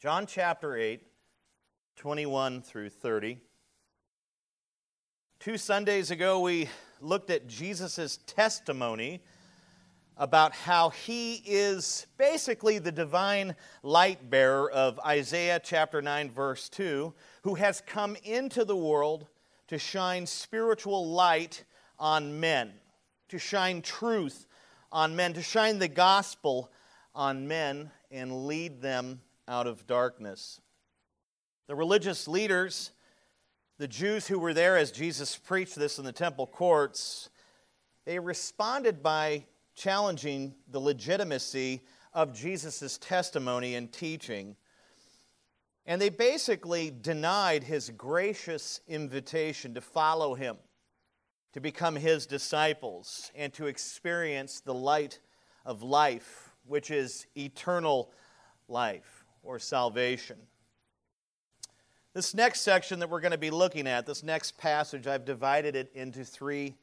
John chapter 8, 21 through 30. Two Sundays ago, we looked at Jesus' testimony about how he is basically the divine light bearer of Isaiah chapter 9, verse 2, who has come into the world to shine spiritual light on men, to shine truth on men, to shine the gospel on men and lead them out of darkness. The religious leaders, the Jews who were there as Jesus preached this in the temple courts, they responded by challenging the legitimacy of Jesus' testimony and teaching. And they basically denied his gracious invitation to follow him, to become his disciples, and to experience the light of life, which is eternal life or salvation. This next section that we're going to be looking at, this next passage, I've divided it into three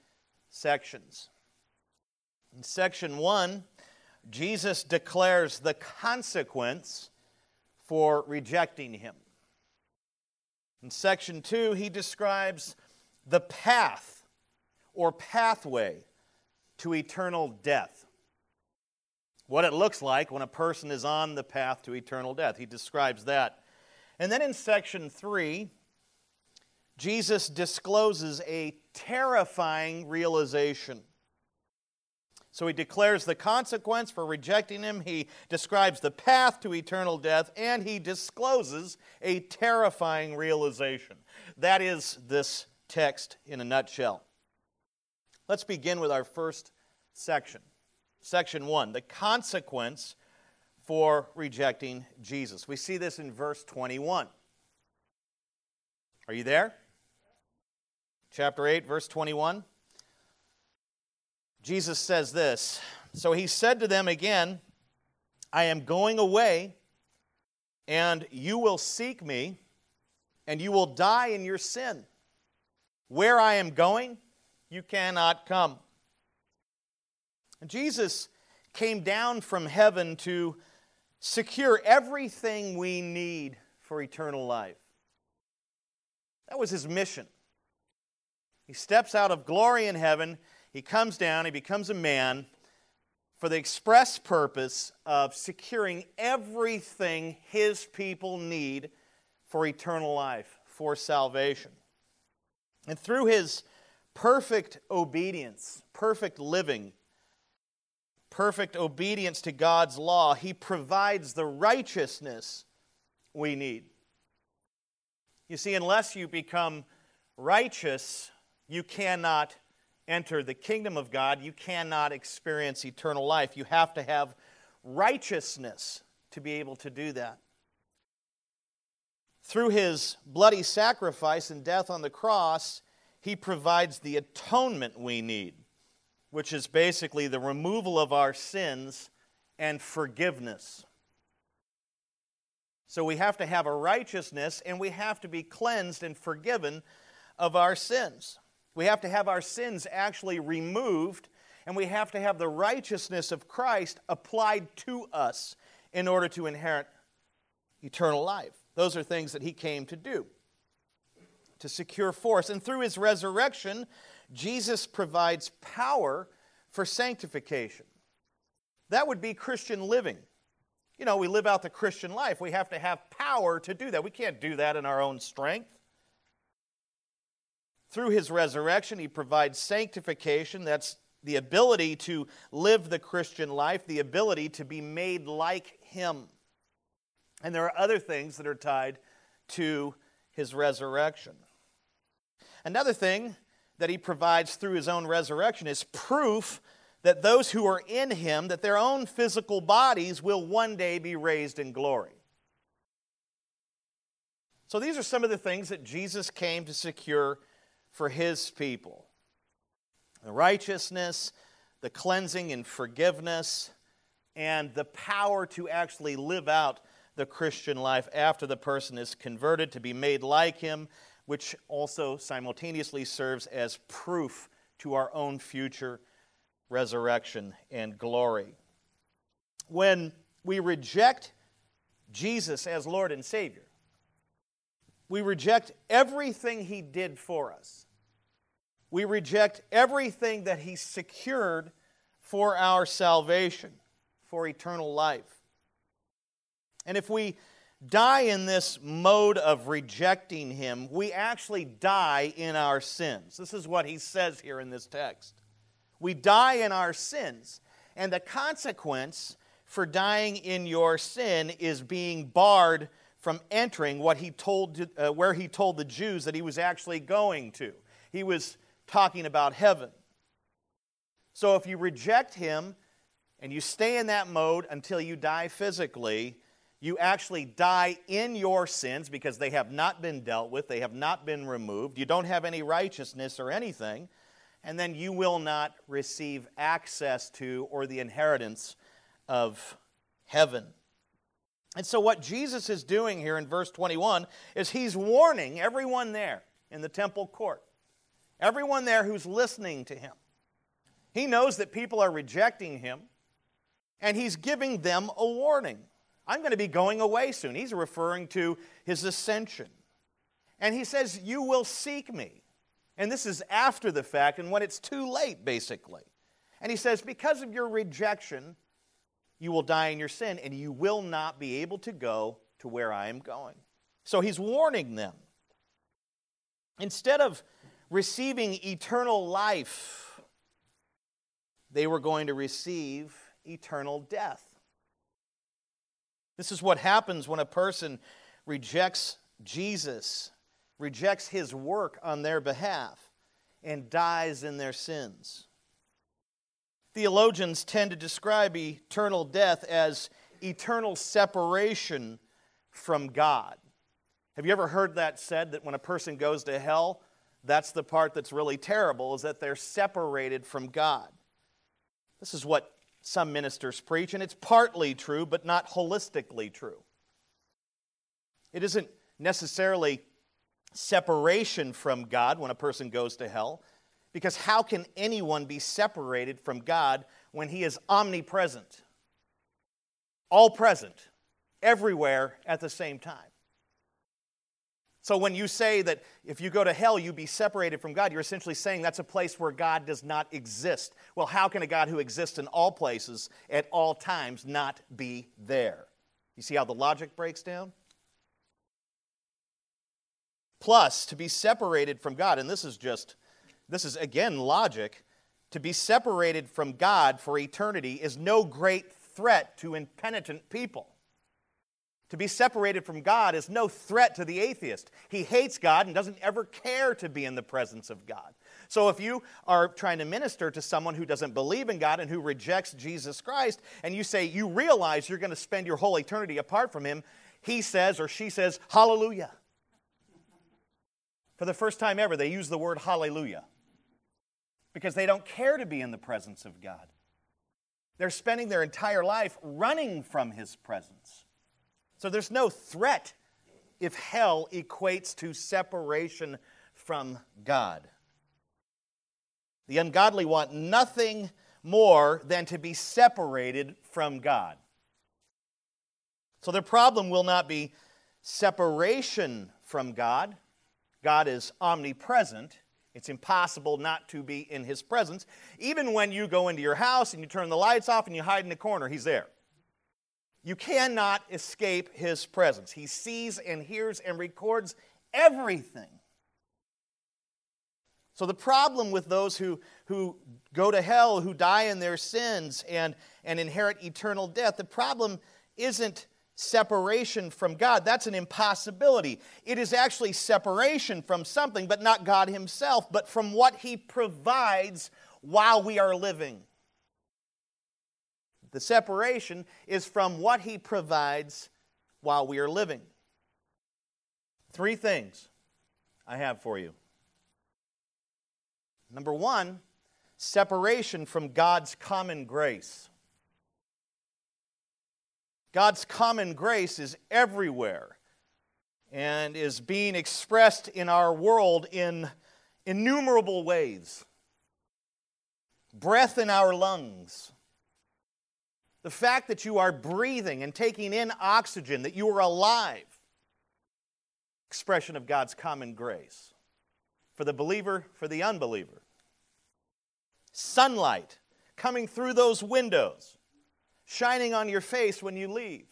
sections. In section one, Jesus declares the consequence for rejecting him. In section two, he describes the path or pathway to eternal death what it looks like when a person is on the path to eternal death. He describes that. And then in section 3, Jesus discloses a terrifying realization. So he declares the consequence for rejecting him, he describes the path to eternal death, and he discloses a terrifying realization. That is this text in a nutshell. Let's begin with our first section section 1, the consequence for rejecting Jesus. We see this in verse 21. Are you there? Chapter 8, verse 21. Jesus says this So he said to them again, I am going away, and you will seek me, and you will die in your sin. Where I am going, you cannot come. Jesus came down from heaven to secure everything we need for eternal life. That was his mission. He steps out of glory in heaven, he comes down, he becomes a man for the express purpose of securing everything his people need for eternal life, for salvation. And through his perfect obedience, perfect living, perfect obedience to God's law, He provides the righteousness we need. You see, unless you become righteous, you cannot enter the kingdom of God. You cannot experience eternal life. You have to have righteousness to be able to do that. Through his bloody sacrifice and death on the cross, he provides the atonement we need which is basically the removal of our sins and forgiveness. So we have to have a righteousness and we have to be cleansed and forgiven of our sins. We have to have our sins actually removed and we have to have the righteousness of Christ applied to us in order to inherit eternal life. Those are things that he came to do, to secure for us. And through his resurrection, Jesus provides power for sanctification. That would be Christian living. You know, we live out the Christian life. We have to have power to do that. We can't do that in our own strength. Through his resurrection, he provides sanctification. That's the ability to live the Christian life, the ability to be made like him. And there are other things that are tied to his resurrection. Another thing that he provides through his own resurrection is proof that those who are in him that their own physical bodies will one day be raised in glory. So these are some of the things that Jesus came to secure for his people. The righteousness, the cleansing and forgiveness, and the power to actually live out the Christian life after the person is converted, to be made like him, which also simultaneously serves as proof to our own future resurrection and glory. When we reject Jesus as Lord and Savior. We reject everything He did for us. We reject everything that He secured for our salvation, for eternal life. And if we die in this mode of rejecting Him, we actually die in our sins. This is what He says here in this text. We die in our sins, and the consequence for dying in your sin is being barred from entering what he told, uh, where he told the Jews that he was actually going to. He was talking about heaven. So if you reject him and you stay in that mode until you die physically, you actually die in your sins because they have not been dealt with, they have not been removed, you don't have any righteousness or anything, and then you will not receive access to or the inheritance of heaven. And so, what Jesus is doing here in verse 21 is he's warning everyone there in the temple court, everyone there who's listening to him. He knows that people are rejecting him, and he's giving them a warning. I'm going to be going away soon. He's referring to his ascension. And he says, You will seek me. And this is after the fact and when it's too late, basically. And he says, Because of your rejection, you will die in your sin, and you will not be able to go to where I am going. So he's warning them. Instead of receiving eternal life, they were going to receive eternal death. This is what happens when a person rejects Jesus, rejects his work on their behalf, and dies in their sins. Theologians tend to describe eternal death as eternal separation from God. Have you ever heard that said that when a person goes to hell, that's the part that's really terrible, is that they're separated from God? This is what some ministers preach, and it's partly true, but not holistically true. It isn't necessarily separation from God when a person goes to hell. Because how can anyone be separated from God when He is omnipresent, all present, everywhere at the same time? So when you say that if you go to hell, you'd be separated from God, you're essentially saying that's a place where God does not exist. Well, how can a God who exists in all places at all times not be there? You see how the logic breaks down? Plus, to be separated from God, and this is just this is again logic, to be separated from God for eternity is no great threat to impenitent people. To be separated from God is no threat to the atheist. He hates God and doesn't ever care to be in the presence of God. So if you are trying to minister to someone who doesn't believe in God and who rejects Jesus Christ, and you say you realize you're going to spend your whole eternity apart from Him, he says or she says, Hallelujah. For the first time ever, they use the word hallelujah because they don't care to be in the presence of God. They're spending their entire life running from His presence. So there's no threat if hell equates to separation from God. The ungodly want nothing more than to be separated from God. So their problem will not be separation from God. God is omnipresent. It's impossible not to be in his presence. Even when you go into your house and you turn the lights off and you hide in the corner, he's there. You cannot escape his presence. He sees and hears and records everything. So, the problem with those who, who go to hell, who die in their sins and, and inherit eternal death, the problem isn't separation from God. That's an impossibility. It is actually separation from something, but not God Himself, but from what He provides while we are living. The separation is from what He provides while we are living. Three things I have for you. Number one, separation from God's common grace. God's common grace is everywhere and is being expressed in our world in innumerable ways. Breath in our lungs, The fact that you are breathing and taking in oxygen, that you are alive, expression of God's common grace for the believer, for the unbeliever. Sunlight coming through those windows, shining on your face when you leave,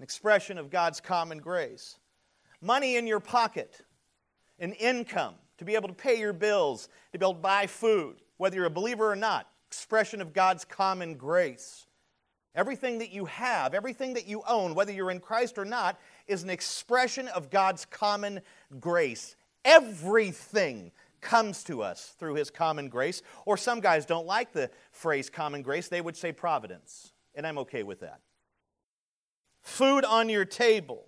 an expression of God's common grace. Money in your pocket, an income to be able to pay your bills, to be able to buy food, whether you're a believer or not, expression of God's common grace. Everything that you have, everything that you own, whether you're in Christ or not, is an expression of God's common grace. Everything comes to us through His common grace. Or some guys don't like the phrase common grace, they would say providence. And I'm okay with that. Food on your table.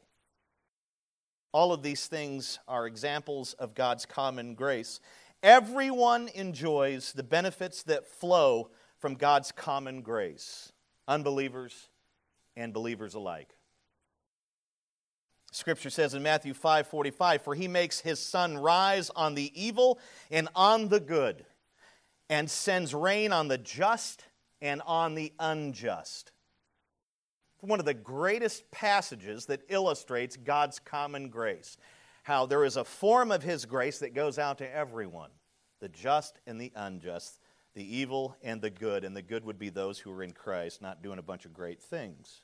All of these things are examples of God's common grace. Everyone enjoys the benefits that flow from God's common grace unbelievers and believers alike. Scripture says in Matthew 5:45, "For he makes his sun rise on the evil and on the good, and sends rain on the just and on the unjust." One of the greatest passages that illustrates God's common grace. How there is a form of his grace that goes out to everyone, the just and the unjust the evil and the good, and the good would be those who are in Christ, not doing a bunch of great things.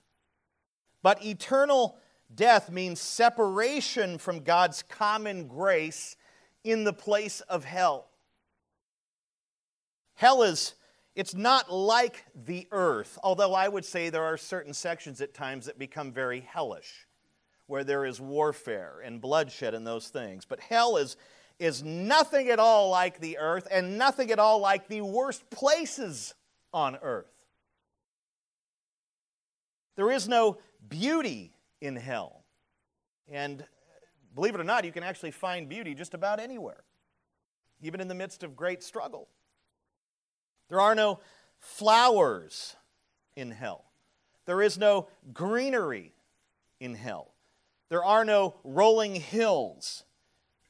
But eternal death means separation from God's common grace in the place of hell. Hell is it's not like the earth, although I would say there are certain sections at times that become very hellish, where there is warfare and bloodshed and those things. But hell is is nothing at all like the earth and nothing at all like the worst places on earth. There is no beauty in hell. And believe it or not, you can actually find beauty just about anywhere, even in the midst of great struggle. There are no flowers in hell. There is no greenery in hell. There are no rolling hills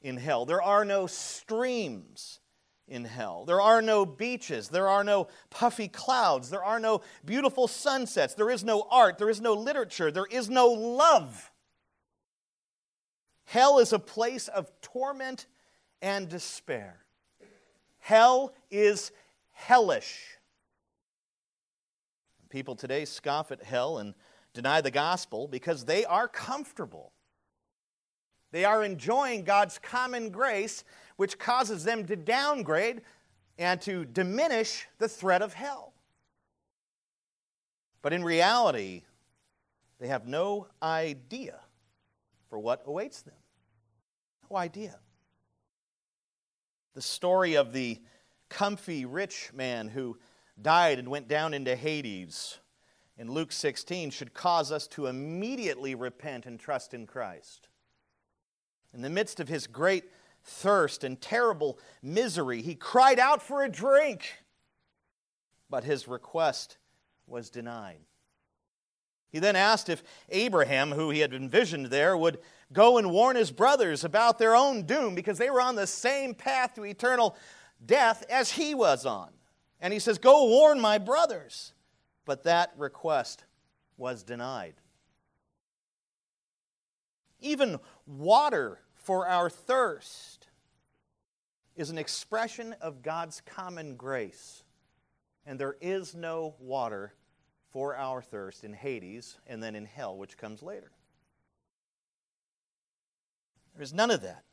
in hell. There are no streams in hell. There are no beaches. There are no puffy clouds. There are no beautiful sunsets. There is no art. There is no literature. There is no love. Hell is a place of torment and despair. Hell is hellish. People today scoff at hell and deny the gospel because they are comfortable. They are enjoying God's common grace, which causes them to downgrade and to diminish the threat of hell. But in reality, they have no idea for what awaits them. No idea. The story of the comfy rich man who died and went down into Hades in Luke 16 should cause us to immediately repent and trust in Christ. In the midst of his great thirst and terrible misery, he cried out for a drink, but his request was denied. He then asked if Abraham, who he had envisioned there, would go and warn his brothers about their own doom because they were on the same path to eternal death as he was on. And he says, Go warn my brothers. But that request was denied. Even water for our thirst is an expression of God's common grace. And there is no water for our thirst in Hades and then in hell, which comes later. There is none of that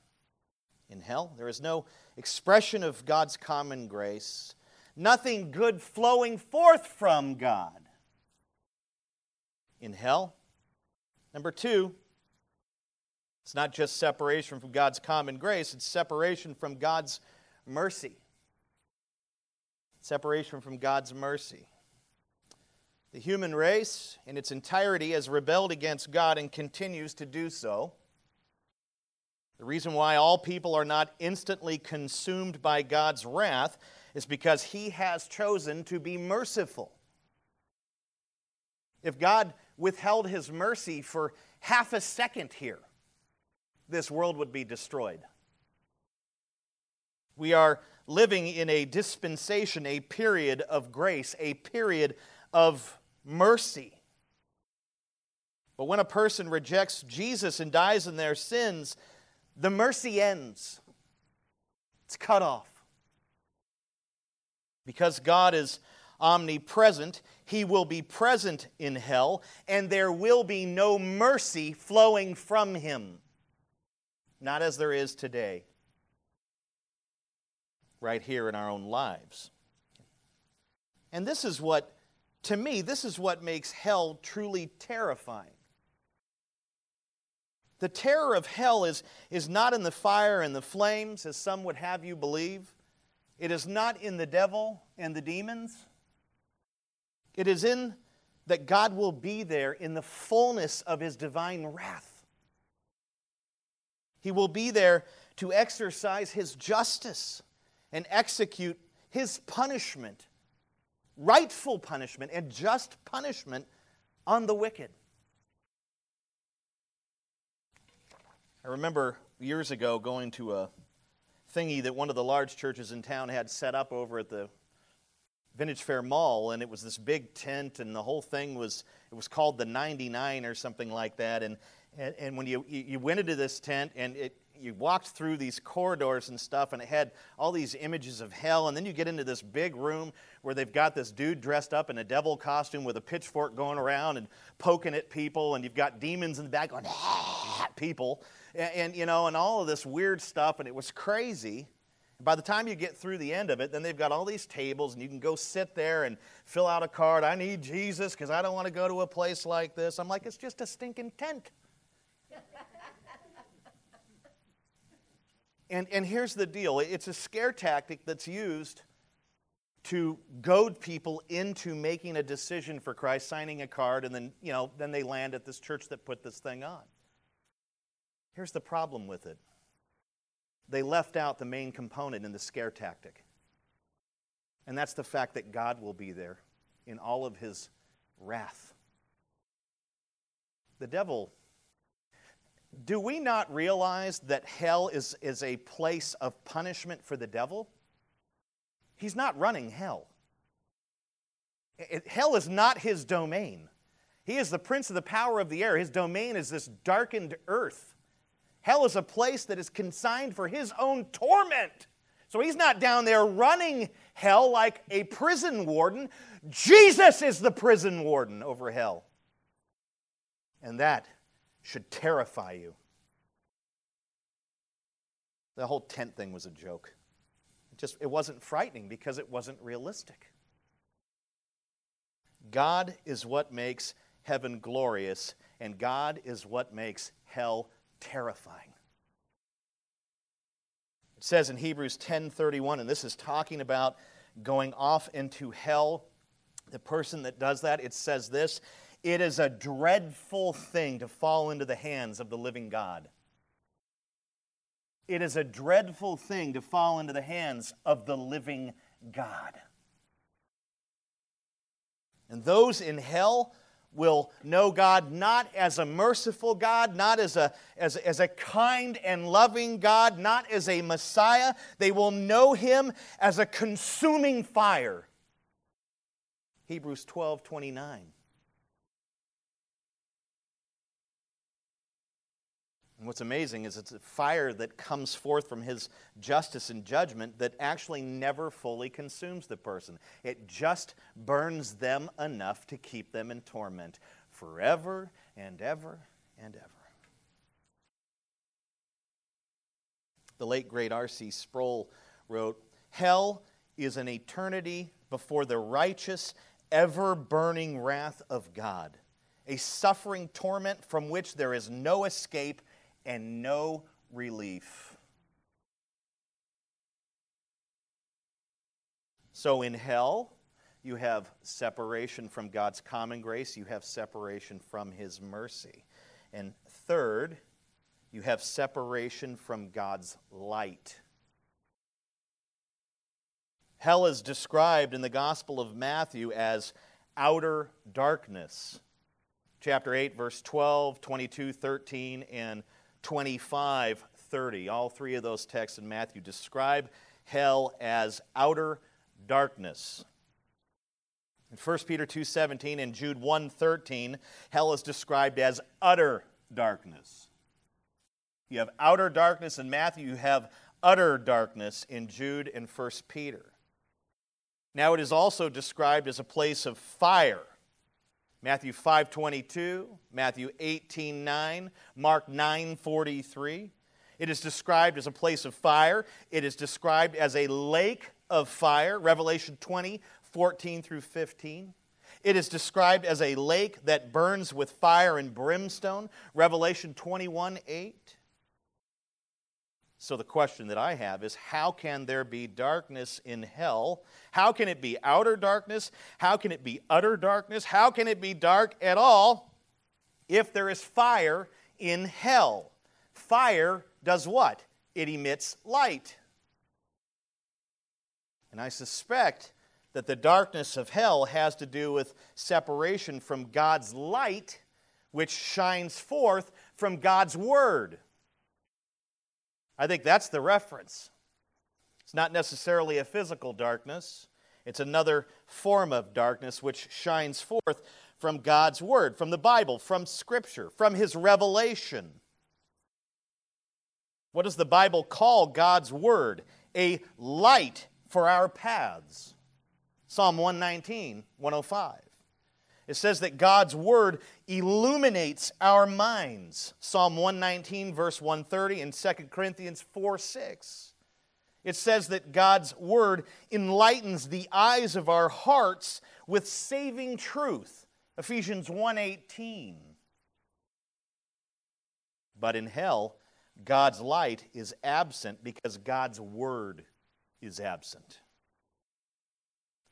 in hell. There is no expression of God's common grace, nothing good flowing forth from God in hell. Number two, it's not just separation from God's common grace, it's separation from God's mercy. Separation from God's mercy. The human race in its entirety has rebelled against God and continues to do so. The reason why all people are not instantly consumed by God's wrath is because He has chosen to be merciful. If God withheld His mercy for half a second here, this world would be destroyed. We are living in a dispensation, a period of grace, a period of mercy. But when a person rejects Jesus and dies in their sins, the mercy ends. It's cut off. Because God is omnipresent, he will be present in hell, and there will be no mercy flowing from him. Not as there is today, right here in our own lives. And this is what, to me, this is what makes hell truly terrifying. The terror of hell is, is not in the fire and the flames, as some would have you believe. It is not in the devil and the demons. It is in that God will be there in the fullness of his divine wrath. He will be there to exercise his justice and execute his punishment, rightful punishment and just punishment on the wicked. I remember years ago going to a thingy that one of the large churches in town had set up over at the Vintage Faire Mall, and it was this big tent, and the whole thing was it was called the 99 or something like that. And and, and when you you went into this tent, and it you walked through these corridors and stuff, and it had all these images of hell. And then you get into this big room where they've got this dude dressed up in a devil costume with a pitchfork going around and poking at people, and you've got demons in the back going at people and, and, you know, and all of this weird stuff, and it was crazy. By the time you get through the end of it, then they've got all these tables, and you can go sit there and fill out a card. I need Jesus because I don't want to go to a place like this. I'm like, it's just a stinking tent. And, and here's the deal it's a scare tactic that's used to goad people into making a decision for Christ, signing a card, and then, you know, then they land at this church that put this thing on. Here's the problem with it they left out the main component in the scare tactic. And that's the fact that God will be there in all of his wrath. The devil, do we not realize that hell is, is a place of punishment for the devil? He's not running hell. It, hell is not his domain. He is the prince of the power of the air. His domain is this darkened earth. Hell is a place that is consigned for his own torment. So he's not down there running hell like a prison warden. Jesus is the prison warden over hell. And that should terrify you. The whole tent thing was a joke. It just it wasn't frightening because it wasn't realistic. God is what makes heaven glorious, and God is what makes hell terrifying. It says in Hebrews 10:31 and this is talking about going off into hell. The person that does that, it says this, it is a dreadful thing to fall into the hands of the living God. It is a dreadful thing to fall into the hands of the living God. And those in hell will know God not as a merciful God, not as a, as, as a kind and loving God, not as a Messiah. They will know Him as a consuming fire. Hebrews 12 29. And what's amazing is it's a fire that comes forth from his justice and judgment that actually never fully consumes the person. It just burns them enough to keep them in torment forever and ever and ever. The late great R.C. Sproul wrote Hell is an eternity before the righteous, ever burning wrath of God, a suffering torment from which there is no escape and no relief. So in hell, you have separation from God's common grace, you have separation from His mercy. And third, you have separation from God's light. Hell is described in the Gospel of Matthew as outer darkness. Chapter 8, verse 12, 22, 13, and 25, 30. All three of those texts in Matthew describe hell as outer darkness. In 1 Peter 2:17 and Jude 1:13, hell is described as utter darkness. You have outer darkness in Matthew, you have utter darkness in Jude and 1 Peter. Now it is also described as a place of fire. Matthew 5:22, Matthew 18:9, Mark 9:43. It is described as a place of fire. It is described as a lake of fire, Revelation 20, 14 through 15. It is described as a lake that burns with fire and brimstone, Revelation 21, 8. So, the question that I have is how can there be darkness in hell? How can it be outer darkness? How can it be utter darkness? How can it be dark at all if there is fire in hell? Fire does what? It emits light. And I suspect that the darkness of hell has to do with separation from God's light, which shines forth from God's word. I think that's the reference. It's not necessarily a physical darkness, it's another form of darkness which shines forth from God's Word, from the Bible, from Scripture, from His revelation. What does the Bible call God's Word? A light for our paths. Psalm 119, 105. It says that God's word illuminates our minds. Psalm 119, verse 130, and 2 Corinthians 4 6. It says that God's word enlightens the eyes of our hearts with saving truth. Ephesians 1:18. But in hell, God's light is absent because God's word is absent.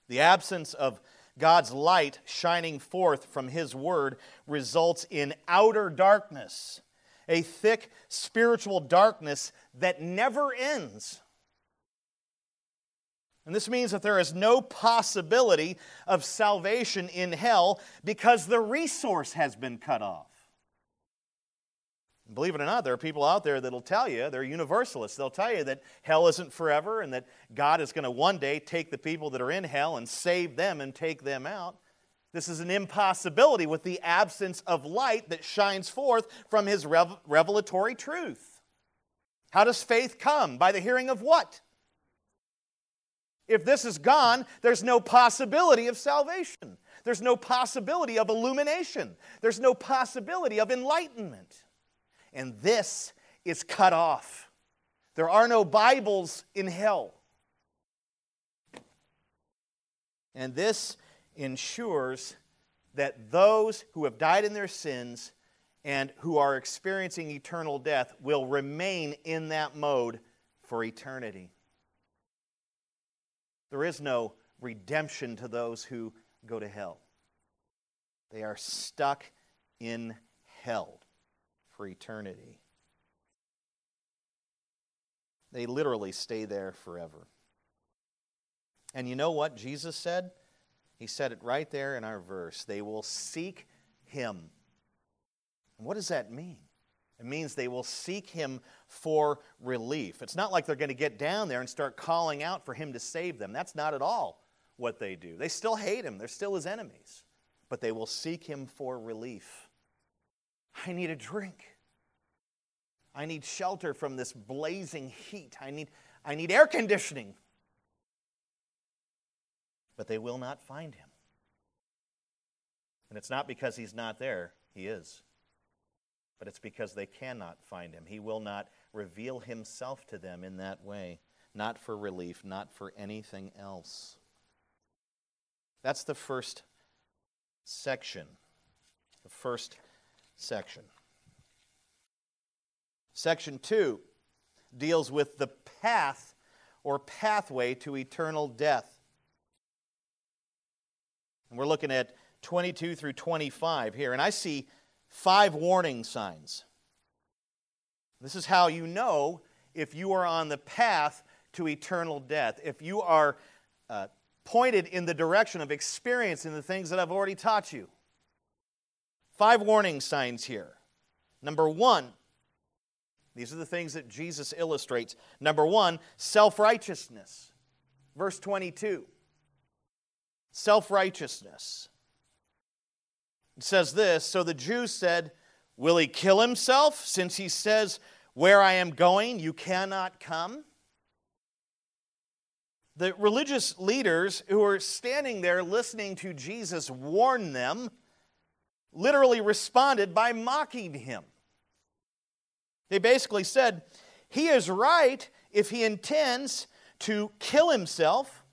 The absence of God's light shining forth from His Word results in outer darkness, a thick spiritual darkness that never ends. And this means that there is no possibility of salvation in hell because the resource has been cut off. Believe it or not, there are people out there that'll tell you, they're universalists, they'll tell you that hell isn't forever and that God is going to one day take the people that are in hell and save them and take them out. This is an impossibility with the absence of light that shines forth from his revelatory truth. How does faith come? By the hearing of what? If this is gone, there's no possibility of salvation. There's no possibility of illumination. There's no possibility of enlightenment and this is cut off. There are no Bibles in hell. And this ensures that those who have died in their sins and who are experiencing eternal death will remain in that mode for eternity. There is no redemption to those who go to hell. They are stuck in hell for eternity. They literally stay there forever. And you know what Jesus said? He said it right there in our verse. They will seek him. What does that mean? It means they will seek him for relief. It's not like they're going to get down there and start calling out for him to save them. That's not at all what they do. They still hate him, they're still his enemies. But they will seek him for relief. I need a drink. I need shelter from this blazing heat. I need, I need air conditioning. But they will not find him. And it's not because he's not there, he is. But it's because they cannot find him. He will not reveal himself to them in that way, not for relief, not for anything else. That's the first section. The first section. Section 2 deals with the path or pathway to eternal death. And we're looking at 22 through 25 here. And I see five warning signs. This is how you know if you are on the path to eternal death, if you are uh, pointed in the direction of experiencing the things that I've already taught you. Five warning signs here. Number one, these are the things that Jesus illustrates. Number one, self righteousness. Verse 22. self righteousness. It says this So the Jews said, Will he kill himself since he says, Where I am going, you cannot come? The religious leaders who are standing there listening to Jesus warn them literally responded by mocking him. They basically said, He is right if he intends to kill himself.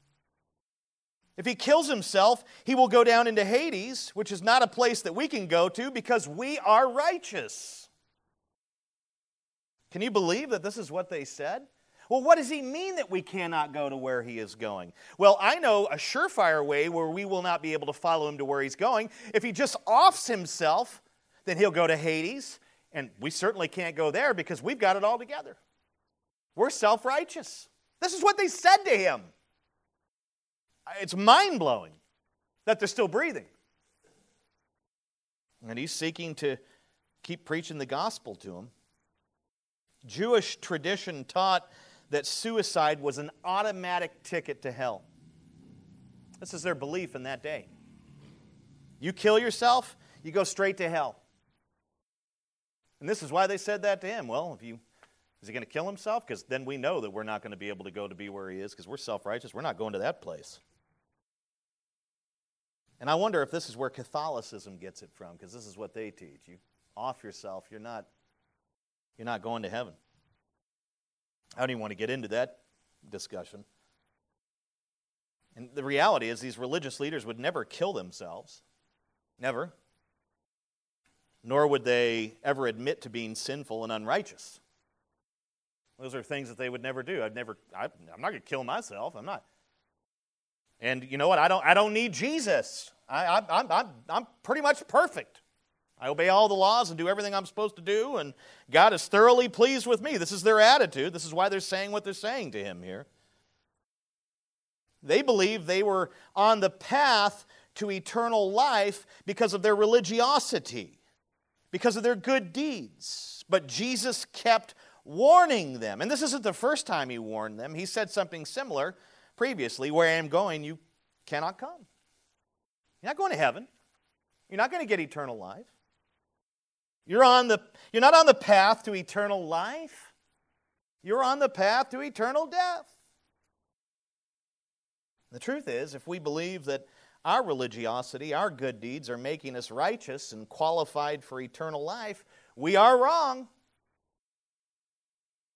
If he kills himself, he will go down into Hades, which is not a place that we can go to because we are righteous. Can you believe that this is what they said? Well, what does he mean that we cannot go to where he is going? Well, I know a surefire way where we will not be able to follow him to where he's going. If he just offs himself, then he'll go to Hades, and we certainly can't go there because we've got it all together. We're self righteous. This is what they said to him. It's mind blowing that they're still breathing. And he's seeking to keep preaching the gospel to them. Jewish tradition taught that suicide was an automatic ticket to hell. This is their belief in that day. You kill yourself, you go straight to hell. And this is why they said that to him. Well, if you is he going to kill himself? Because then we know that we're not going to be able to go to be where he is because we're self righteous. We're not going to that place. And I wonder if this is where Catholicism gets it from because this is what they teach. You off yourself, you're not, you're not going to heaven. I don't even want to get into that discussion. And the reality is, these religious leaders would never kill themselves. Never. Nor would they ever admit to being sinful and unrighteous. Those are things that they would never do. I'd never, I, I'm not going to kill myself. I'm not. And you know what? I don't, I don't need Jesus. I, I, I'm, I'm, I'm pretty much perfect. I obey all the laws and do everything I'm supposed to do, and God is thoroughly pleased with me. This is their attitude. This is why they're saying what they're saying to him here. They believe they were on the path to eternal life because of their religiosity, because of their good deeds. But Jesus kept warning them. And this isn't the first time he warned them. He said something similar previously Where I am going, you cannot come. You're not going to heaven. You're not going to get eternal life. You're, on the, you're not on the path to eternal life. You're on the path to eternal death. The truth is, if we believe that our religiosity, our good deeds are making us righteous and qualified for eternal life, we are wrong.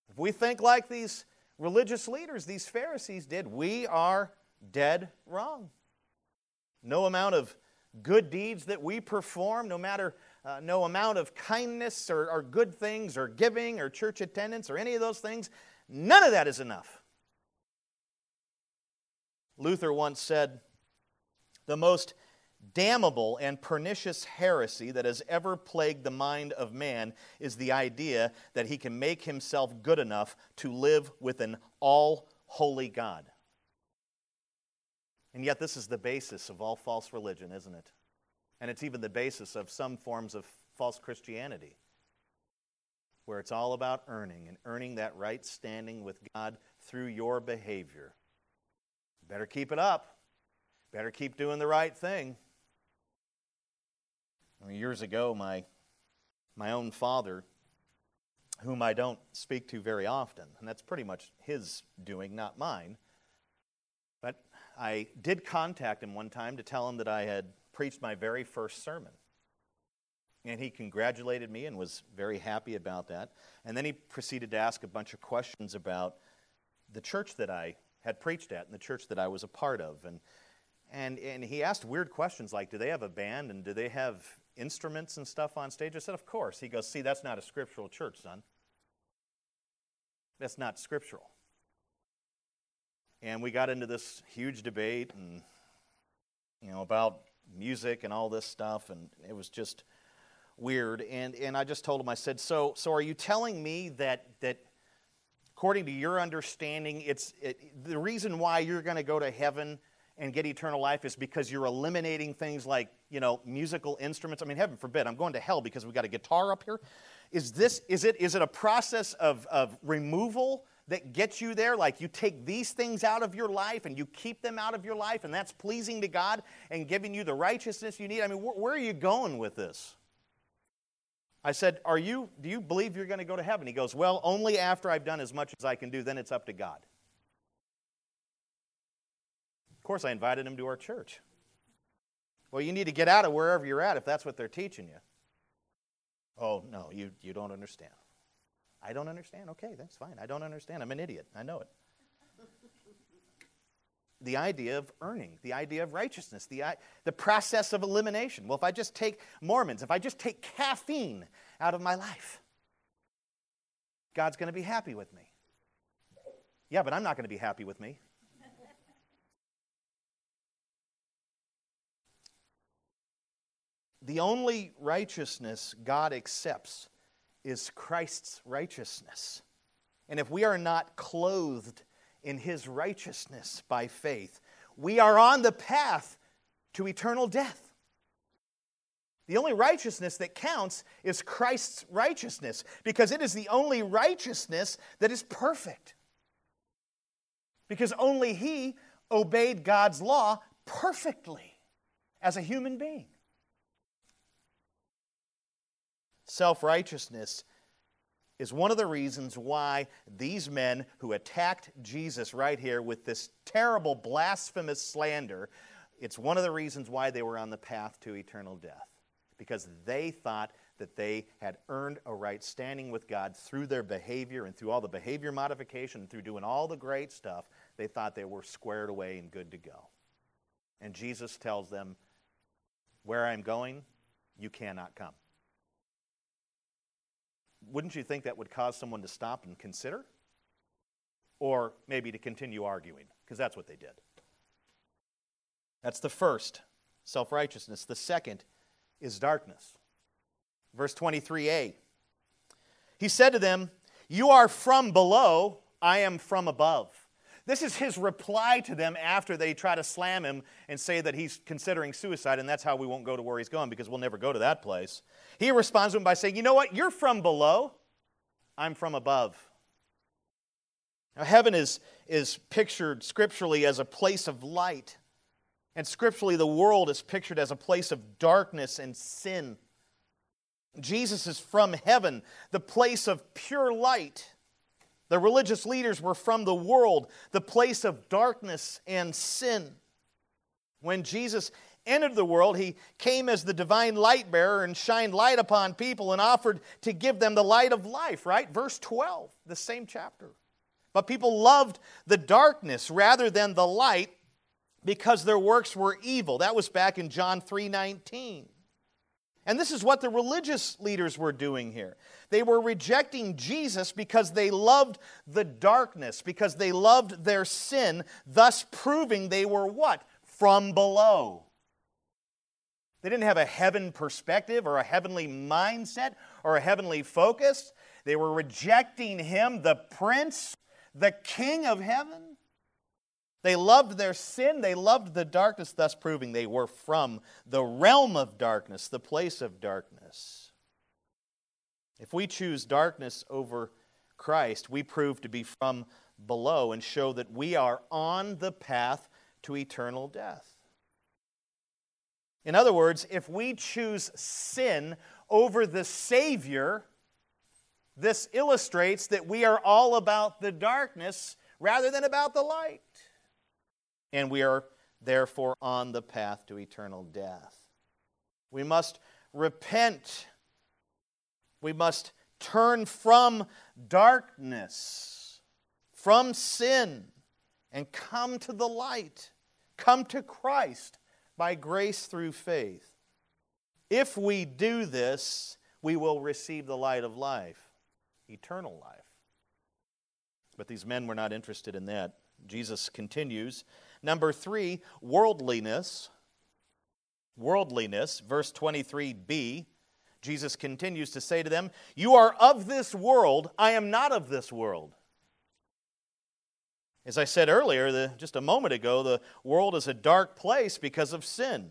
If we think like these religious leaders, these Pharisees did, we are dead wrong. No amount of good deeds that we perform, no matter uh, no amount of kindness or, or good things or giving or church attendance or any of those things, none of that is enough. Luther once said, The most damnable and pernicious heresy that has ever plagued the mind of man is the idea that he can make himself good enough to live with an all holy God. And yet, this is the basis of all false religion, isn't it? And it's even the basis of some forms of false Christianity, where it's all about earning and earning that right standing with God through your behavior. Better keep it up. Better keep doing the right thing. Years ago, my, my own father, whom I don't speak to very often, and that's pretty much his doing, not mine, but I did contact him one time to tell him that I had preached my very first sermon. And he congratulated me and was very happy about that. And then he proceeded to ask a bunch of questions about the church that I had preached at and the church that I was a part of. And, and, and he asked weird questions like, do they have a band and do they have instruments and stuff on stage? I said, Of course. He goes, See, that's not a scriptural church, son. That's not scriptural. And we got into this huge debate and you know about music and all this stuff and it was just weird and and I just told him I said so so are you telling me that that according to your understanding it's it, the reason why you're going to go to heaven and get eternal life is because you're eliminating things like, you know, musical instruments. I mean, heaven forbid, I'm going to hell because we've got a guitar up here. Is this, is it, is it a process of, of removal that gets you there, like you take these things out of your life and you keep them out of your life, and that's pleasing to God and giving you the righteousness you need? I mean, wh- where are you going with this? I said, Are you, do you believe you're going to go to heaven? He goes, Well, only after I've done as much as I can do, then it's up to God. Of course, I invited him to our church. Well, you need to get out of wherever you're at if that's what they're teaching you. Oh, no, you, you don't understand. I don't understand. Okay, that's fine. I don't understand. I'm an idiot. I know it. the idea of earning, the idea of righteousness, the, the process of elimination. Well, if I just take Mormons, if I just take caffeine out of my life, God's going to be happy with me. Yeah, but I'm not going to be happy with me. the only righteousness God accepts is Christ's righteousness. And if we are not clothed in his righteousness by faith, we are on the path to eternal death. The only righteousness that counts is Christ's righteousness because it is the only righteousness that is perfect. Because only he obeyed God's law perfectly as a human being. Self righteousness is one of the reasons why these men who attacked Jesus right here with this terrible blasphemous slander, it's one of the reasons why they were on the path to eternal death. Because they thought that they had earned a right standing with God through their behavior and through all the behavior modification and through doing all the great stuff. They thought they were squared away and good to go. And Jesus tells them, Where I'm going, you cannot come wouldn't you think that would cause someone to stop and consider? Or maybe to continue arguing, because that's what they did. That's the first, self righteousness. The second is darkness. Verse 23a. He said to them, You are from below, I am from above. This is his reply to them after they try to slam him and say that he's considering suicide, and that's how we won't go to where he's going because we'll never go to that place. He responds to him by saying, You know what? You're from below, I'm from above. Now, heaven is, is pictured scripturally as a place of light, and scripturally, the world is pictured as a place of darkness and sin. Jesus is from heaven, the place of pure light. The religious leaders were from the world, the place of darkness and sin. When Jesus entered the world, he came as the divine light bearer and shined light upon people and offered to give them the light of life, right? Verse 12, the same chapter. But people loved the darkness rather than the light because their works were evil. That was back in John 3:19. And this is what the religious leaders were doing here. They were rejecting Jesus because they loved the darkness, because they loved their sin, thus proving they were what? From below. They didn't have a heaven perspective or a heavenly mindset or a heavenly focus. They were rejecting him, the prince, the king of heaven. They loved their sin, they loved the darkness, thus proving they were from the realm of darkness, the place of darkness. If we choose darkness over Christ, we prove to be from below and show that we are on the path to eternal death. In other words, if we choose sin over the Savior, this illustrates that we are all about the darkness rather than about the light and we are therefore on the path to eternal death. We must repent. We must turn from darkness, from sin, and come to the light. Come to Christ by grace through faith. If we do this, we will receive the light of life, eternal life. But these men were not interested in that. Jesus continues Number three, worldliness. Worldliness, verse 23b. Jesus continues to say to them, You are of this world, I am not of this world. As I said earlier, the, just a moment ago, the world is a dark place because of sin.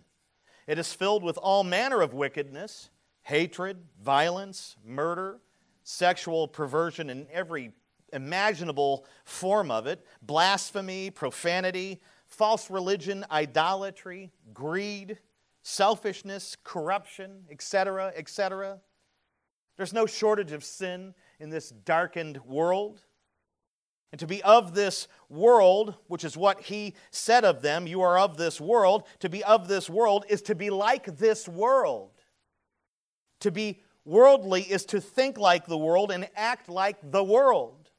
It is filled with all manner of wickedness, hatred, violence, murder, sexual perversion, in every imaginable form of it blasphemy, profanity, false religion, idolatry, greed, selfishness, corruption, etc., etc. There's no shortage of sin in this darkened world. And to be of this world, which is what he said of them, you are of this world, to be of this world is to be like this world. To be worldly is to think like the world and act like the world.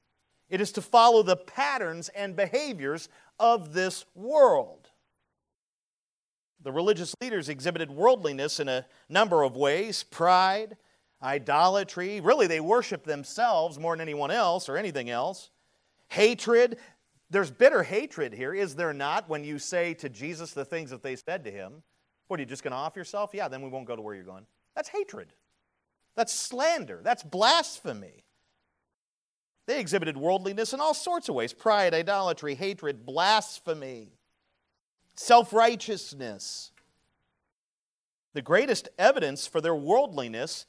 It is to follow the patterns and behaviors of this world. The religious leaders exhibited worldliness in a number of ways pride, idolatry. Really, they worship themselves more than anyone else or anything else. Hatred. There's bitter hatred here, is there not, when you say to Jesus the things that they said to him? What, are you just going to off yourself? Yeah, then we won't go to where you're going. That's hatred. That's slander. That's blasphemy. They exhibited worldliness in all sorts of ways pride, idolatry, hatred, blasphemy, self righteousness. The greatest evidence for their worldliness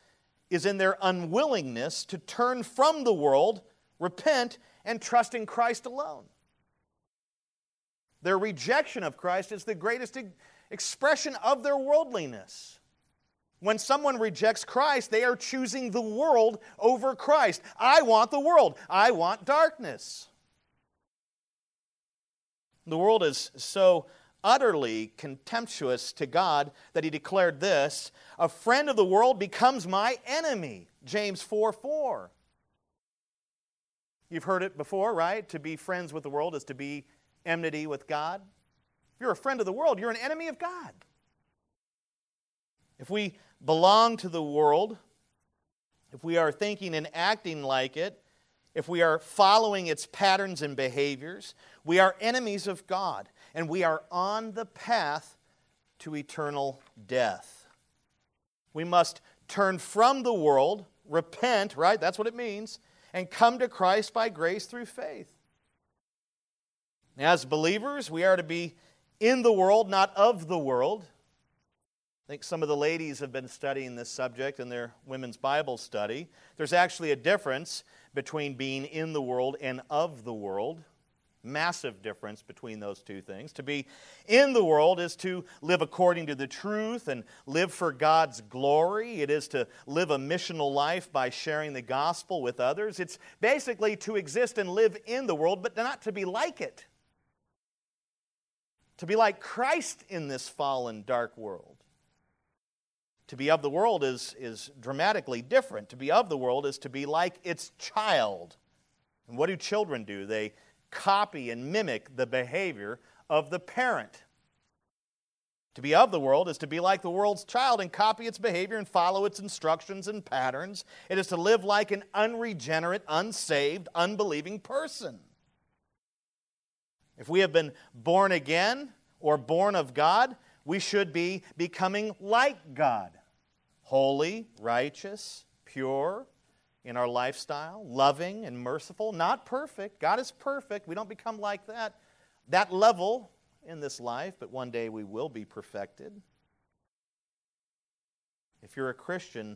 is in their unwillingness to turn from the world, repent, and trust in Christ alone. Their rejection of Christ is the greatest expression of their worldliness. When someone rejects Christ, they are choosing the world over Christ. I want the world. I want darkness. The world is so utterly contemptuous to God that he declared this A friend of the world becomes my enemy. James 4 4. You've heard it before, right? To be friends with the world is to be enmity with God. If you're a friend of the world, you're an enemy of God. If we belong to the world, if we are thinking and acting like it, if we are following its patterns and behaviors, we are enemies of God and we are on the path to eternal death. We must turn from the world, repent, right? That's what it means, and come to Christ by grace through faith. As believers, we are to be in the world, not of the world. I think some of the ladies have been studying this subject in their women's Bible study. There's actually a difference between being in the world and of the world. Massive difference between those two things. To be in the world is to live according to the truth and live for God's glory. It is to live a missional life by sharing the gospel with others. It's basically to exist and live in the world, but not to be like it. To be like Christ in this fallen, dark world. To be of the world is, is dramatically different. To be of the world is to be like its child. And what do children do? They copy and mimic the behavior of the parent. To be of the world is to be like the world's child and copy its behavior and follow its instructions and patterns. It is to live like an unregenerate, unsaved, unbelieving person. If we have been born again or born of God, we should be becoming like God holy, righteous, pure in our lifestyle, loving and merciful, not perfect. God is perfect. We don't become like that, that level in this life, but one day we will be perfected. If you're a Christian,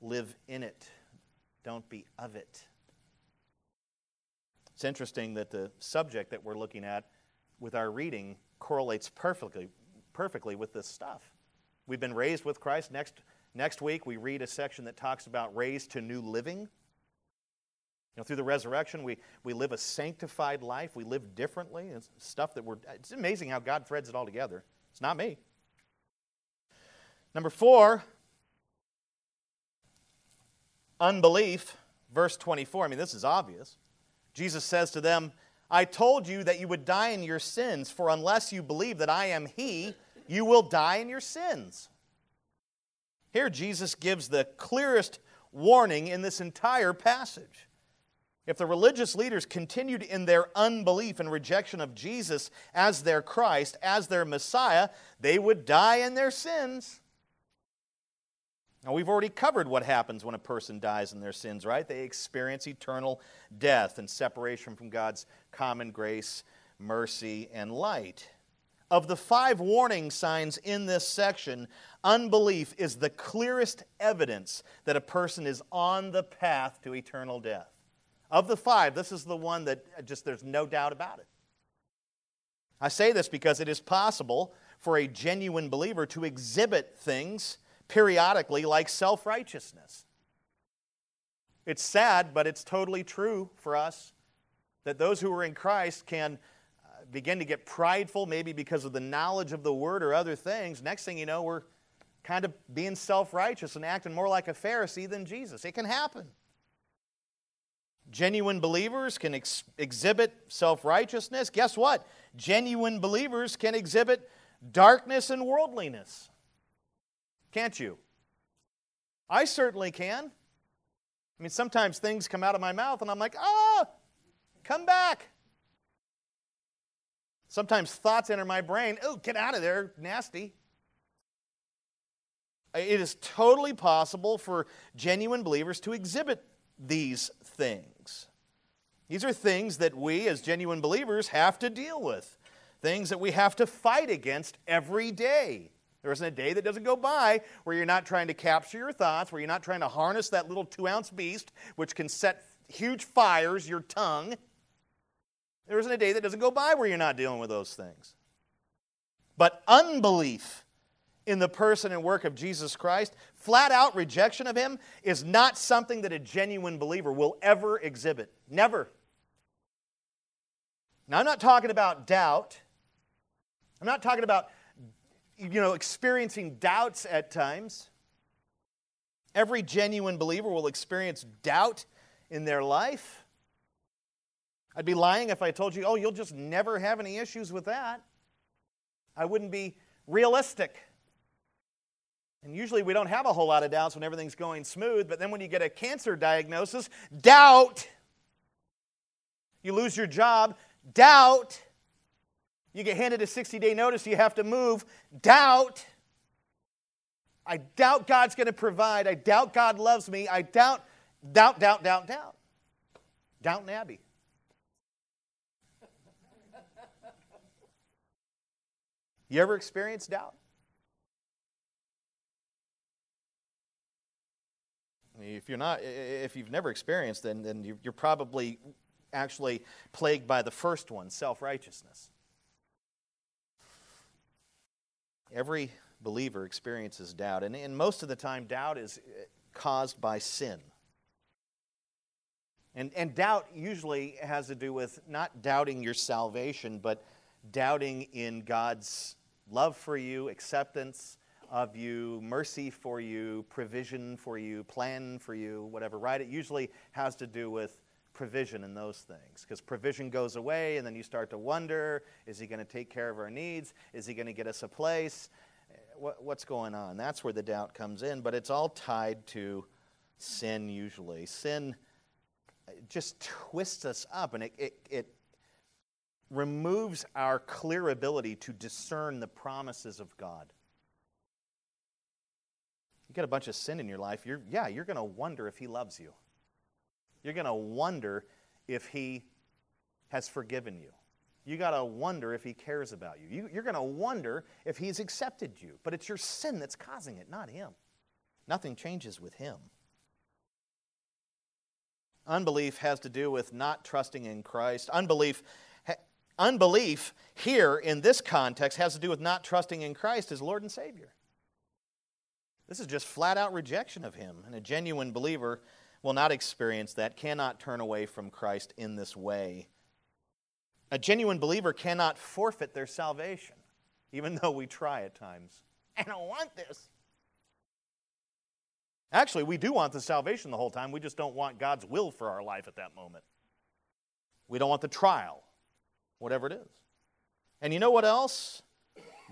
live in it, don't be of it. It's interesting that the subject that we're looking at with our reading correlates perfectly, perfectly with this stuff. We've been raised with Christ. Next Next week, we read a section that talks about raised to new living. You know, through the resurrection, we, we live a sanctified life. We live differently. It's stuff that we're, it's amazing how God threads it all together. It's not me. Number four, unbelief. Verse 24. I mean, this is obvious. Jesus says to them, I told you that you would die in your sins, for unless you believe that I am He, you will die in your sins. Here, Jesus gives the clearest warning in this entire passage. If the religious leaders continued in their unbelief and rejection of Jesus as their Christ, as their Messiah, they would die in their sins. Now, we've already covered what happens when a person dies in their sins, right? They experience eternal death and separation from God's common grace, mercy, and light. Of the five warning signs in this section, unbelief is the clearest evidence that a person is on the path to eternal death. Of the five, this is the one that just there's no doubt about it. I say this because it is possible for a genuine believer to exhibit things periodically like self righteousness. It's sad, but it's totally true for us that those who are in Christ can uh, begin to get prideful, maybe because of the knowledge of the word or other things. Next thing you know, we're kind of being self righteous and acting more like a Pharisee than Jesus. It can happen. Genuine believers can ex- exhibit self righteousness. Guess what? Genuine believers can exhibit darkness and worldliness. Can't you? I certainly can. I mean, sometimes things come out of my mouth and I'm like, ah, come back. Sometimes thoughts enter my brain, oh, get out of there, nasty. It is totally possible for genuine believers to exhibit these things. These are things that we, as genuine believers, have to deal with, things that we have to fight against every day. There isn't a day that doesn't go by where you're not trying to capture your thoughts, where you're not trying to harness that little two ounce beast, which can set huge fires, your tongue. There isn't a day that doesn't go by where you're not dealing with those things. But unbelief in the person and work of Jesus Christ, flat out rejection of him, is not something that a genuine believer will ever exhibit. Never. Now, I'm not talking about doubt. I'm not talking about, you know, experiencing doubts at times. Every genuine believer will experience doubt in their life. I'd be lying if I told you, oh, you'll just never have any issues with that. I wouldn't be realistic. And usually we don't have a whole lot of doubts when everything's going smooth, but then when you get a cancer diagnosis, doubt. You lose your job, doubt. You get handed a 60 day notice, you have to move, doubt. I doubt God's going to provide. I doubt God loves me. I doubt, doubt, doubt, doubt, doubt. Downton Abbey. You ever experienced doubt? If you're not, if you've never experienced, then, then you're probably actually plagued by the first one, self-righteousness. Every believer experiences doubt, and, and most of the time, doubt is uh, caused by sin. And, and doubt usually has to do with not doubting your salvation, but doubting in God's love for you, acceptance, of you, mercy for you, provision for you, plan for you, whatever, right? It usually has to do with provision and those things because provision goes away and then you start to wonder is he going to take care of our needs? Is he going to get us a place? What, what's going on? That's where the doubt comes in, but it's all tied to sin usually. Sin uh, just twists us up and it, it, it removes our clear ability to discern the promises of God you got a bunch of sin in your life, you're, yeah, you're going to wonder if He loves you. You're going to wonder if He has forgiven you. You got to wonder if He cares about you. you you're going to wonder if He's accepted you. But it's your sin that's causing it, not Him. Nothing changes with Him. Unbelief has to do with not trusting in Christ. Unbelief, unbelief here in this context has to do with not trusting in Christ as Lord and Savior. This is just flat out rejection of him. And a genuine believer will not experience that, cannot turn away from Christ in this way. A genuine believer cannot forfeit their salvation, even though we try at times. I don't want this. Actually, we do want the salvation the whole time. We just don't want God's will for our life at that moment. We don't want the trial, whatever it is. And you know what else?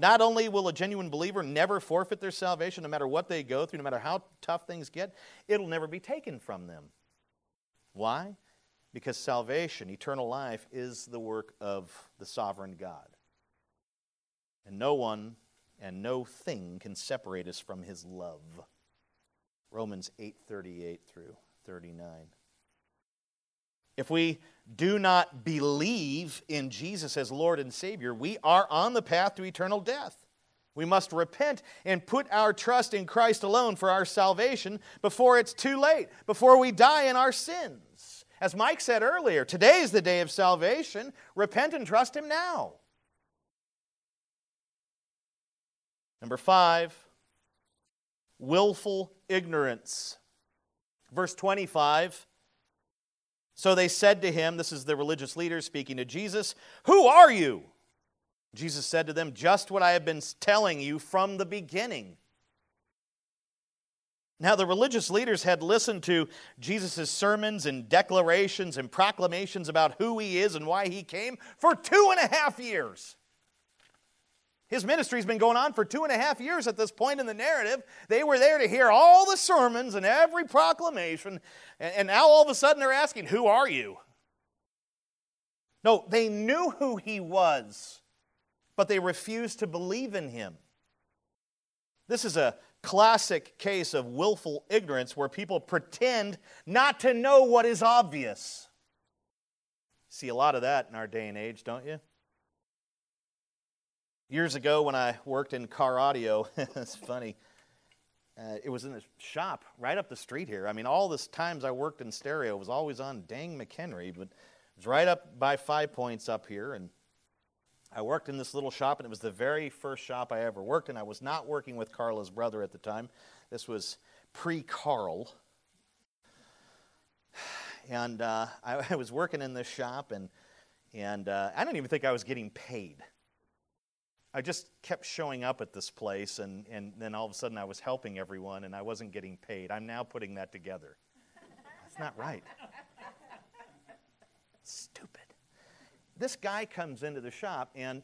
Not only will a genuine believer never forfeit their salvation, no matter what they go through, no matter how tough things get, it'll never be taken from them. Why? Because salvation, eternal life, is the work of the sovereign God. And no one and no thing can separate us from his love. Romans 8:38 through 39. If we do not believe in Jesus as Lord and Savior, we are on the path to eternal death. We must repent and put our trust in Christ alone for our salvation before it's too late, before we die in our sins. As Mike said earlier, today is the day of salvation. Repent and trust Him now. Number five, willful ignorance. Verse 25. So they said to him, This is the religious leaders speaking to Jesus, Who are you? Jesus said to them, Just what I have been telling you from the beginning. Now, the religious leaders had listened to Jesus' sermons and declarations and proclamations about who he is and why he came for two and a half years. His ministry's been going on for two and a half years at this point in the narrative. They were there to hear all the sermons and every proclamation, and now all of a sudden they're asking, Who are you? No, they knew who he was, but they refused to believe in him. This is a classic case of willful ignorance where people pretend not to know what is obvious. See a lot of that in our day and age, don't you? Years ago, when I worked in car audio, it's funny. Uh, it was in a shop right up the street here. I mean, all this times I worked in stereo was always on dang McHenry, but it was right up by Five Points up here, and I worked in this little shop, and it was the very first shop I ever worked in. I was not working with Carla's brother at the time. This was pre Carl. And uh, I, I, was working in this shop, and, and uh, I didn't even think I was getting paid. I just kept showing up at this place, and, and then all of a sudden I was helping everyone, and I wasn't getting paid. I'm now putting that together. That's not right. Stupid. This guy comes into the shop and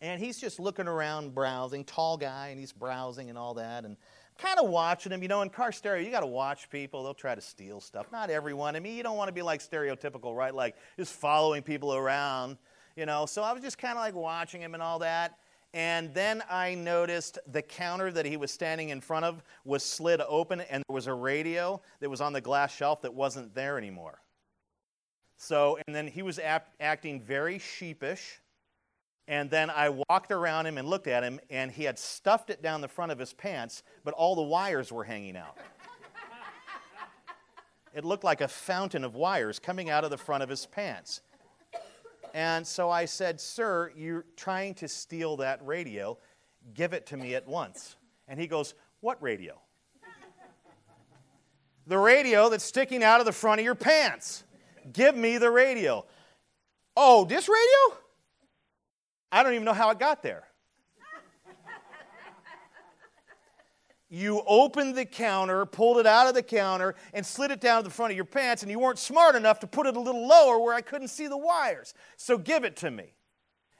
and he's just looking around browsing tall guy and he's browsing and all that and kind of watching him. You know in car stereo you got to watch people. They'll try to steal stuff. Not everyone. I mean you don't want to be like stereotypical right? Like just following people around you know so i was just kind of like watching him and all that and then I noticed the counter that he was standing in front of was slid open, and there was a radio that was on the glass shelf that wasn't there anymore. So, and then he was act, acting very sheepish. And then I walked around him and looked at him, and he had stuffed it down the front of his pants, but all the wires were hanging out. it looked like a fountain of wires coming out of the front of his pants. And so I said, Sir, you're trying to steal that radio. Give it to me at once. And he goes, What radio? the radio that's sticking out of the front of your pants. Give me the radio. Oh, this radio? I don't even know how it got there. You opened the counter, pulled it out of the counter, and slid it down to the front of your pants, and you weren't smart enough to put it a little lower where I couldn't see the wires. So give it to me.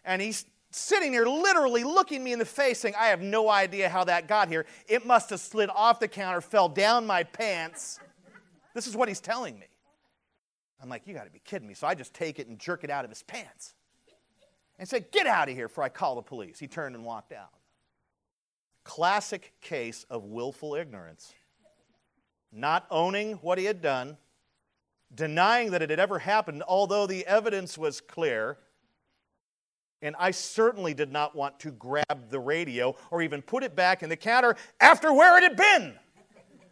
And he's sitting there literally looking me in the face saying, I have no idea how that got here. It must have slid off the counter, fell down my pants. This is what he's telling me. I'm like, you got to be kidding me. So I just take it and jerk it out of his pants and say, get out of here before I call the police. He turned and walked out. Classic case of willful ignorance. Not owning what he had done, denying that it had ever happened, although the evidence was clear. And I certainly did not want to grab the radio or even put it back in the counter after where it had been.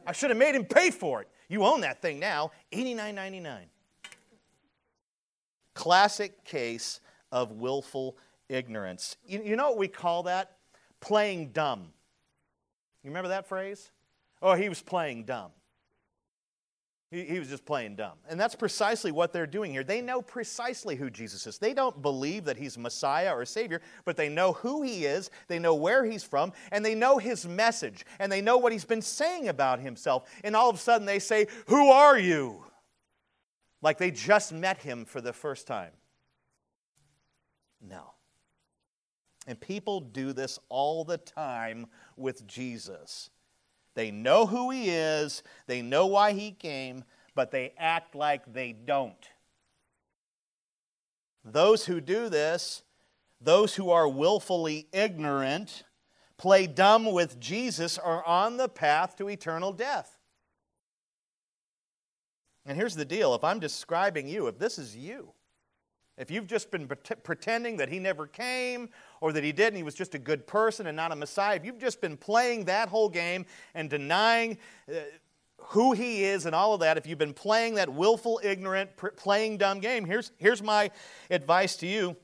I should have made him pay for it. You own that thing now, $89.99 classic case of willful ignorance. You, you know what we call that? Playing dumb. You remember that phrase? Oh, he was playing dumb. He, he was just playing dumb. And that's precisely what they're doing here. They know precisely who Jesus is. They don't believe that he's Messiah or Savior, but they know who he is, they know where he's from, and they know his message, and they know what he's been saying about himself. And all of a sudden they say, Who are you? like they just met him for the first time. No. And people do this all the time with Jesus. They know who he is, they know why he came, but they act like they don't. Those who do this, those who are willfully ignorant, play dumb with Jesus, are on the path to eternal death. And here's the deal if I'm describing you, if this is you, if you've just been pretending that he never came or that he didn't, he was just a good person and not a Messiah, if you've just been playing that whole game and denying uh, who he is and all of that, if you've been playing that willful, ignorant, playing dumb game, here's, here's my advice to you.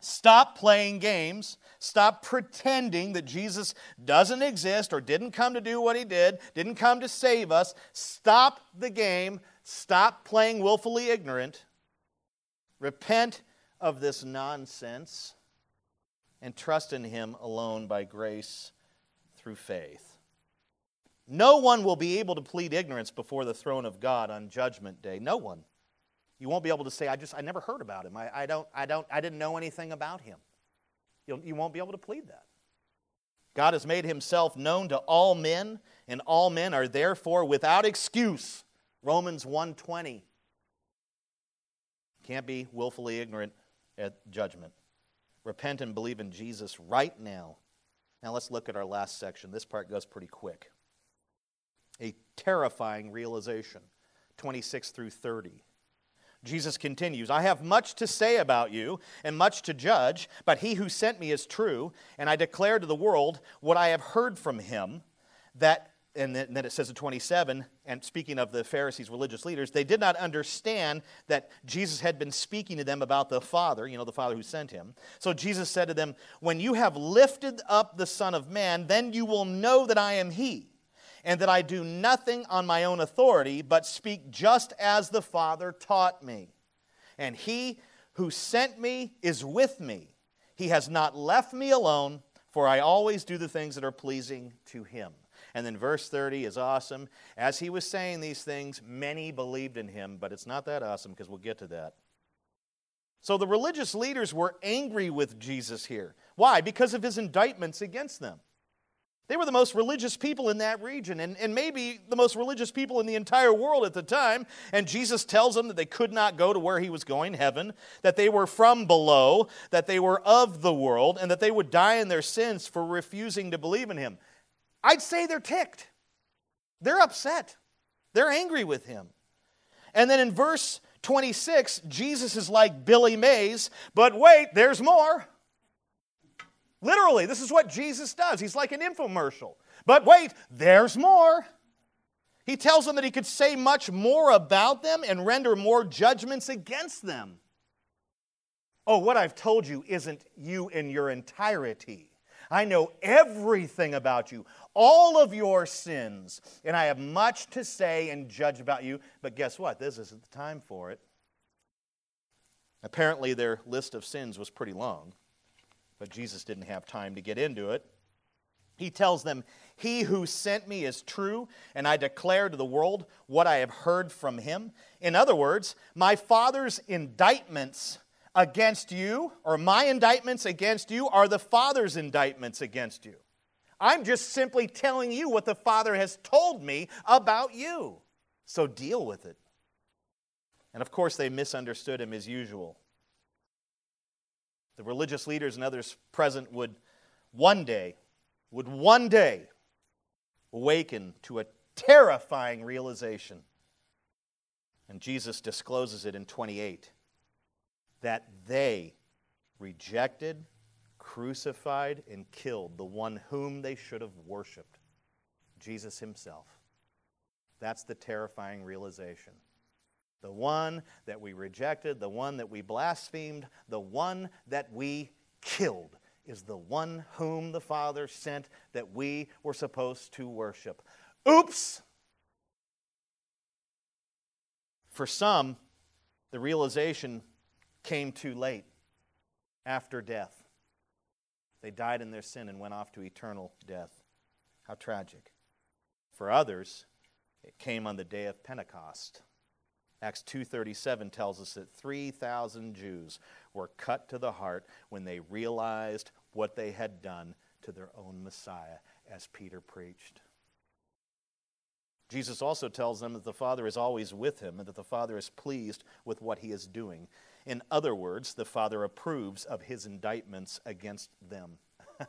Stop playing games. Stop pretending that Jesus doesn't exist or didn't come to do what he did, didn't come to save us. Stop the game. Stop playing willfully ignorant. Repent of this nonsense and trust in him alone by grace through faith. No one will be able to plead ignorance before the throne of God on judgment day. No one. You won't be able to say, I just I never heard about him. I, I don't I don't I didn't know anything about him. You'll, you won't be able to plead that. God has made himself known to all men, and all men are therefore without excuse. Romans 1:20. Can't be willfully ignorant at judgment. Repent and believe in Jesus right now. Now let's look at our last section. This part goes pretty quick a terrifying realization. 26 through 30. Jesus continues, I have much to say about you and much to judge, but he who sent me is true, and I declare to the world what I have heard from him that and then it says in 27, and speaking of the Pharisees, religious leaders, they did not understand that Jesus had been speaking to them about the Father, you know, the Father who sent him. So Jesus said to them, When you have lifted up the Son of Man, then you will know that I am He and that I do nothing on my own authority, but speak just as the Father taught me. And he who sent me is with me. He has not left me alone, for I always do the things that are pleasing to him. And then verse 30 is awesome. As he was saying these things, many believed in him, but it's not that awesome because we'll get to that. So the religious leaders were angry with Jesus here. Why? Because of his indictments against them. They were the most religious people in that region, and, and maybe the most religious people in the entire world at the time. And Jesus tells them that they could not go to where he was going, heaven, that they were from below, that they were of the world, and that they would die in their sins for refusing to believe in him. I'd say they're ticked. They're upset. They're angry with him. And then in verse 26, Jesus is like Billy Mays, but wait, there's more. Literally, this is what Jesus does. He's like an infomercial. But wait, there's more. He tells them that he could say much more about them and render more judgments against them. Oh, what I've told you isn't you in your entirety. I know everything about you, all of your sins, and I have much to say and judge about you. But guess what? This isn't the time for it. Apparently, their list of sins was pretty long but Jesus didn't have time to get into it. He tells them, He who sent me is true, and I declare to the world what I have heard from him. In other words, my Father's indictments against you, or my indictments against you, are the Father's indictments against you. I'm just simply telling you what the Father has told me about you. So deal with it. And of course, they misunderstood him as usual. The religious leaders and others present would one day, would one day awaken to a terrifying realization. And Jesus discloses it in 28 that they rejected, crucified, and killed the one whom they should have worshiped Jesus Himself. That's the terrifying realization. The one that we rejected, the one that we blasphemed, the one that we killed is the one whom the Father sent that we were supposed to worship. Oops! For some, the realization came too late after death. They died in their sin and went off to eternal death. How tragic. For others, it came on the day of Pentecost. Acts 2:37 tells us that 3,000 Jews were cut to the heart when they realized what they had done to their own Messiah as Peter preached. Jesus also tells them that the Father is always with him and that the Father is pleased with what he is doing. In other words, the Father approves of his indictments against them.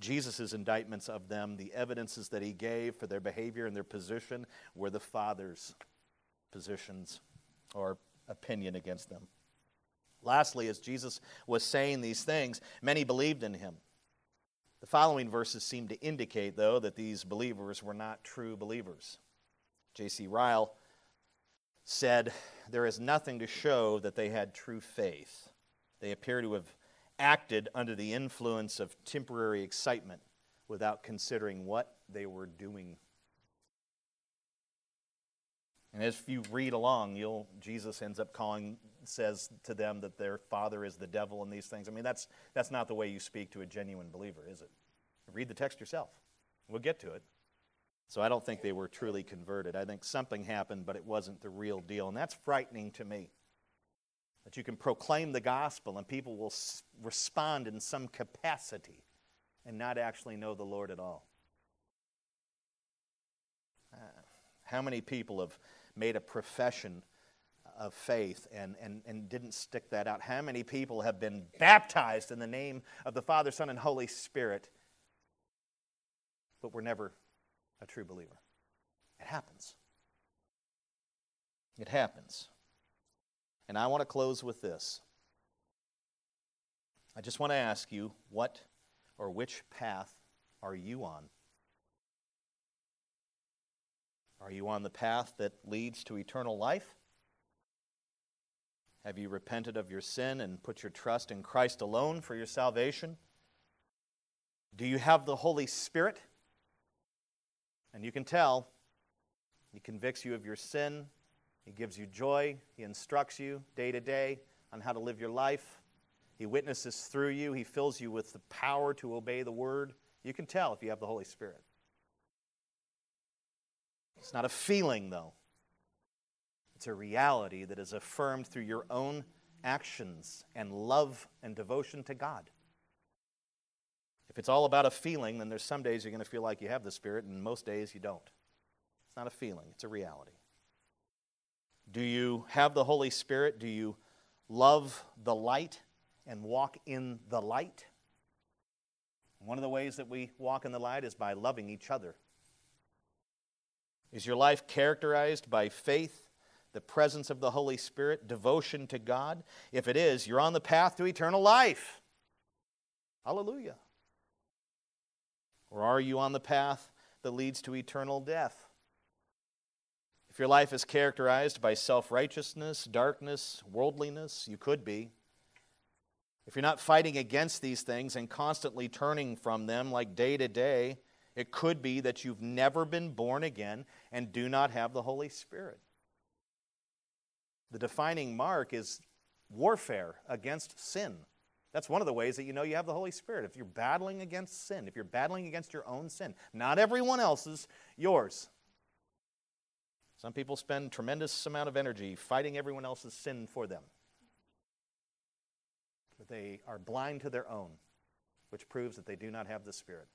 Jesus' indictments of them, the evidences that he gave for their behavior and their position, were the Father's positions or opinion against them. Lastly, as Jesus was saying these things, many believed in him. The following verses seem to indicate, though, that these believers were not true believers. J.C. Ryle said, There is nothing to show that they had true faith. They appear to have acted under the influence of temporary excitement without considering what they were doing. And as you read along, you'll Jesus ends up calling says to them that their father is the devil and these things. I mean, that's that's not the way you speak to a genuine believer, is it? Read the text yourself. We'll get to it. So I don't think they were truly converted. I think something happened, but it wasn't the real deal. And that's frightening to me. That you can proclaim the gospel and people will s- respond in some capacity and not actually know the Lord at all. Uh, how many people have made a profession of faith and, and, and didn't stick that out? How many people have been baptized in the name of the Father, Son, and Holy Spirit, but were never a true believer? It happens. It happens. And I want to close with this. I just want to ask you what or which path are you on? Are you on the path that leads to eternal life? Have you repented of your sin and put your trust in Christ alone for your salvation? Do you have the Holy Spirit? And you can tell, He convicts you of your sin, He gives you joy, He instructs you day to day on how to live your life. He witnesses through you, He fills you with the power to obey the Word. You can tell if you have the Holy Spirit. It's not a feeling, though. It's a reality that is affirmed through your own actions and love and devotion to God. If it's all about a feeling, then there's some days you're going to feel like you have the Spirit, and most days you don't. It's not a feeling, it's a reality. Do you have the Holy Spirit? Do you love the light and walk in the light? One of the ways that we walk in the light is by loving each other. Is your life characterized by faith, the presence of the Holy Spirit, devotion to God? If it is, you're on the path to eternal life. Hallelujah. Or are you on the path that leads to eternal death? If your life is characterized by self righteousness, darkness, worldliness, you could be. If you're not fighting against these things and constantly turning from them like day to day, it could be that you've never been born again and do not have the Holy Spirit. The defining mark is warfare against sin. That's one of the ways that you know you have the Holy Spirit. If you're battling against sin, if you're battling against your own sin, not everyone else's, yours. Some people spend tremendous amount of energy fighting everyone else's sin for them. But they are blind to their own, which proves that they do not have the Spirit.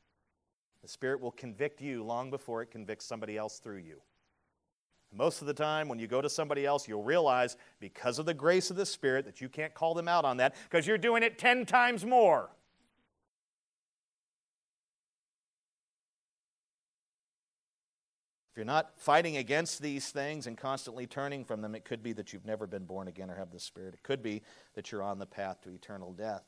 The Spirit will convict you long before it convicts somebody else through you. Most of the time, when you go to somebody else, you'll realize because of the grace of the Spirit that you can't call them out on that because you're doing it 10 times more. If you're not fighting against these things and constantly turning from them, it could be that you've never been born again or have the Spirit. It could be that you're on the path to eternal death.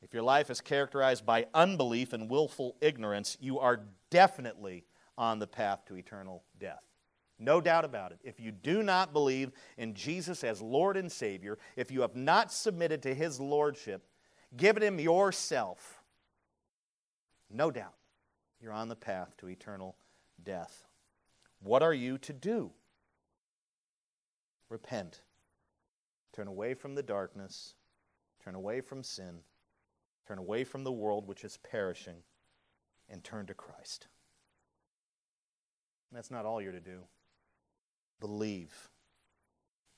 If your life is characterized by unbelief and willful ignorance, you are definitely on the path to eternal death. No doubt about it. If you do not believe in Jesus as Lord and Savior, if you have not submitted to His Lordship, given Him yourself, no doubt you're on the path to eternal death. What are you to do? Repent. Turn away from the darkness. Turn away from sin. Turn away from the world which is perishing. And turn to Christ. That's not all you're to do. Believe.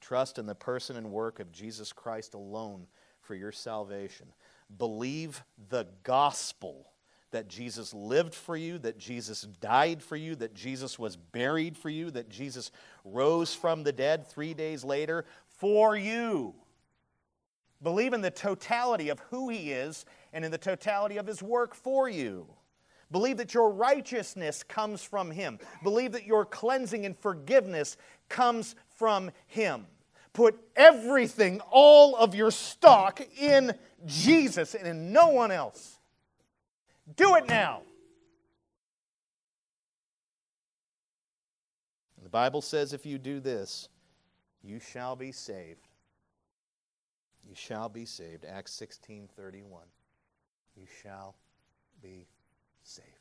Trust in the person and work of Jesus Christ alone for your salvation. Believe the gospel that Jesus lived for you, that Jesus died for you, that Jesus was buried for you, that Jesus rose from the dead three days later for you. Believe in the totality of who He is and in the totality of His work for you. Believe that your righteousness comes from Him. Believe that your cleansing and forgiveness comes from Him. Put everything, all of your stock in Jesus and in no one else. Do it now. The Bible says if you do this, you shall be saved. You shall be saved. Acts 16 31. You shall be saved.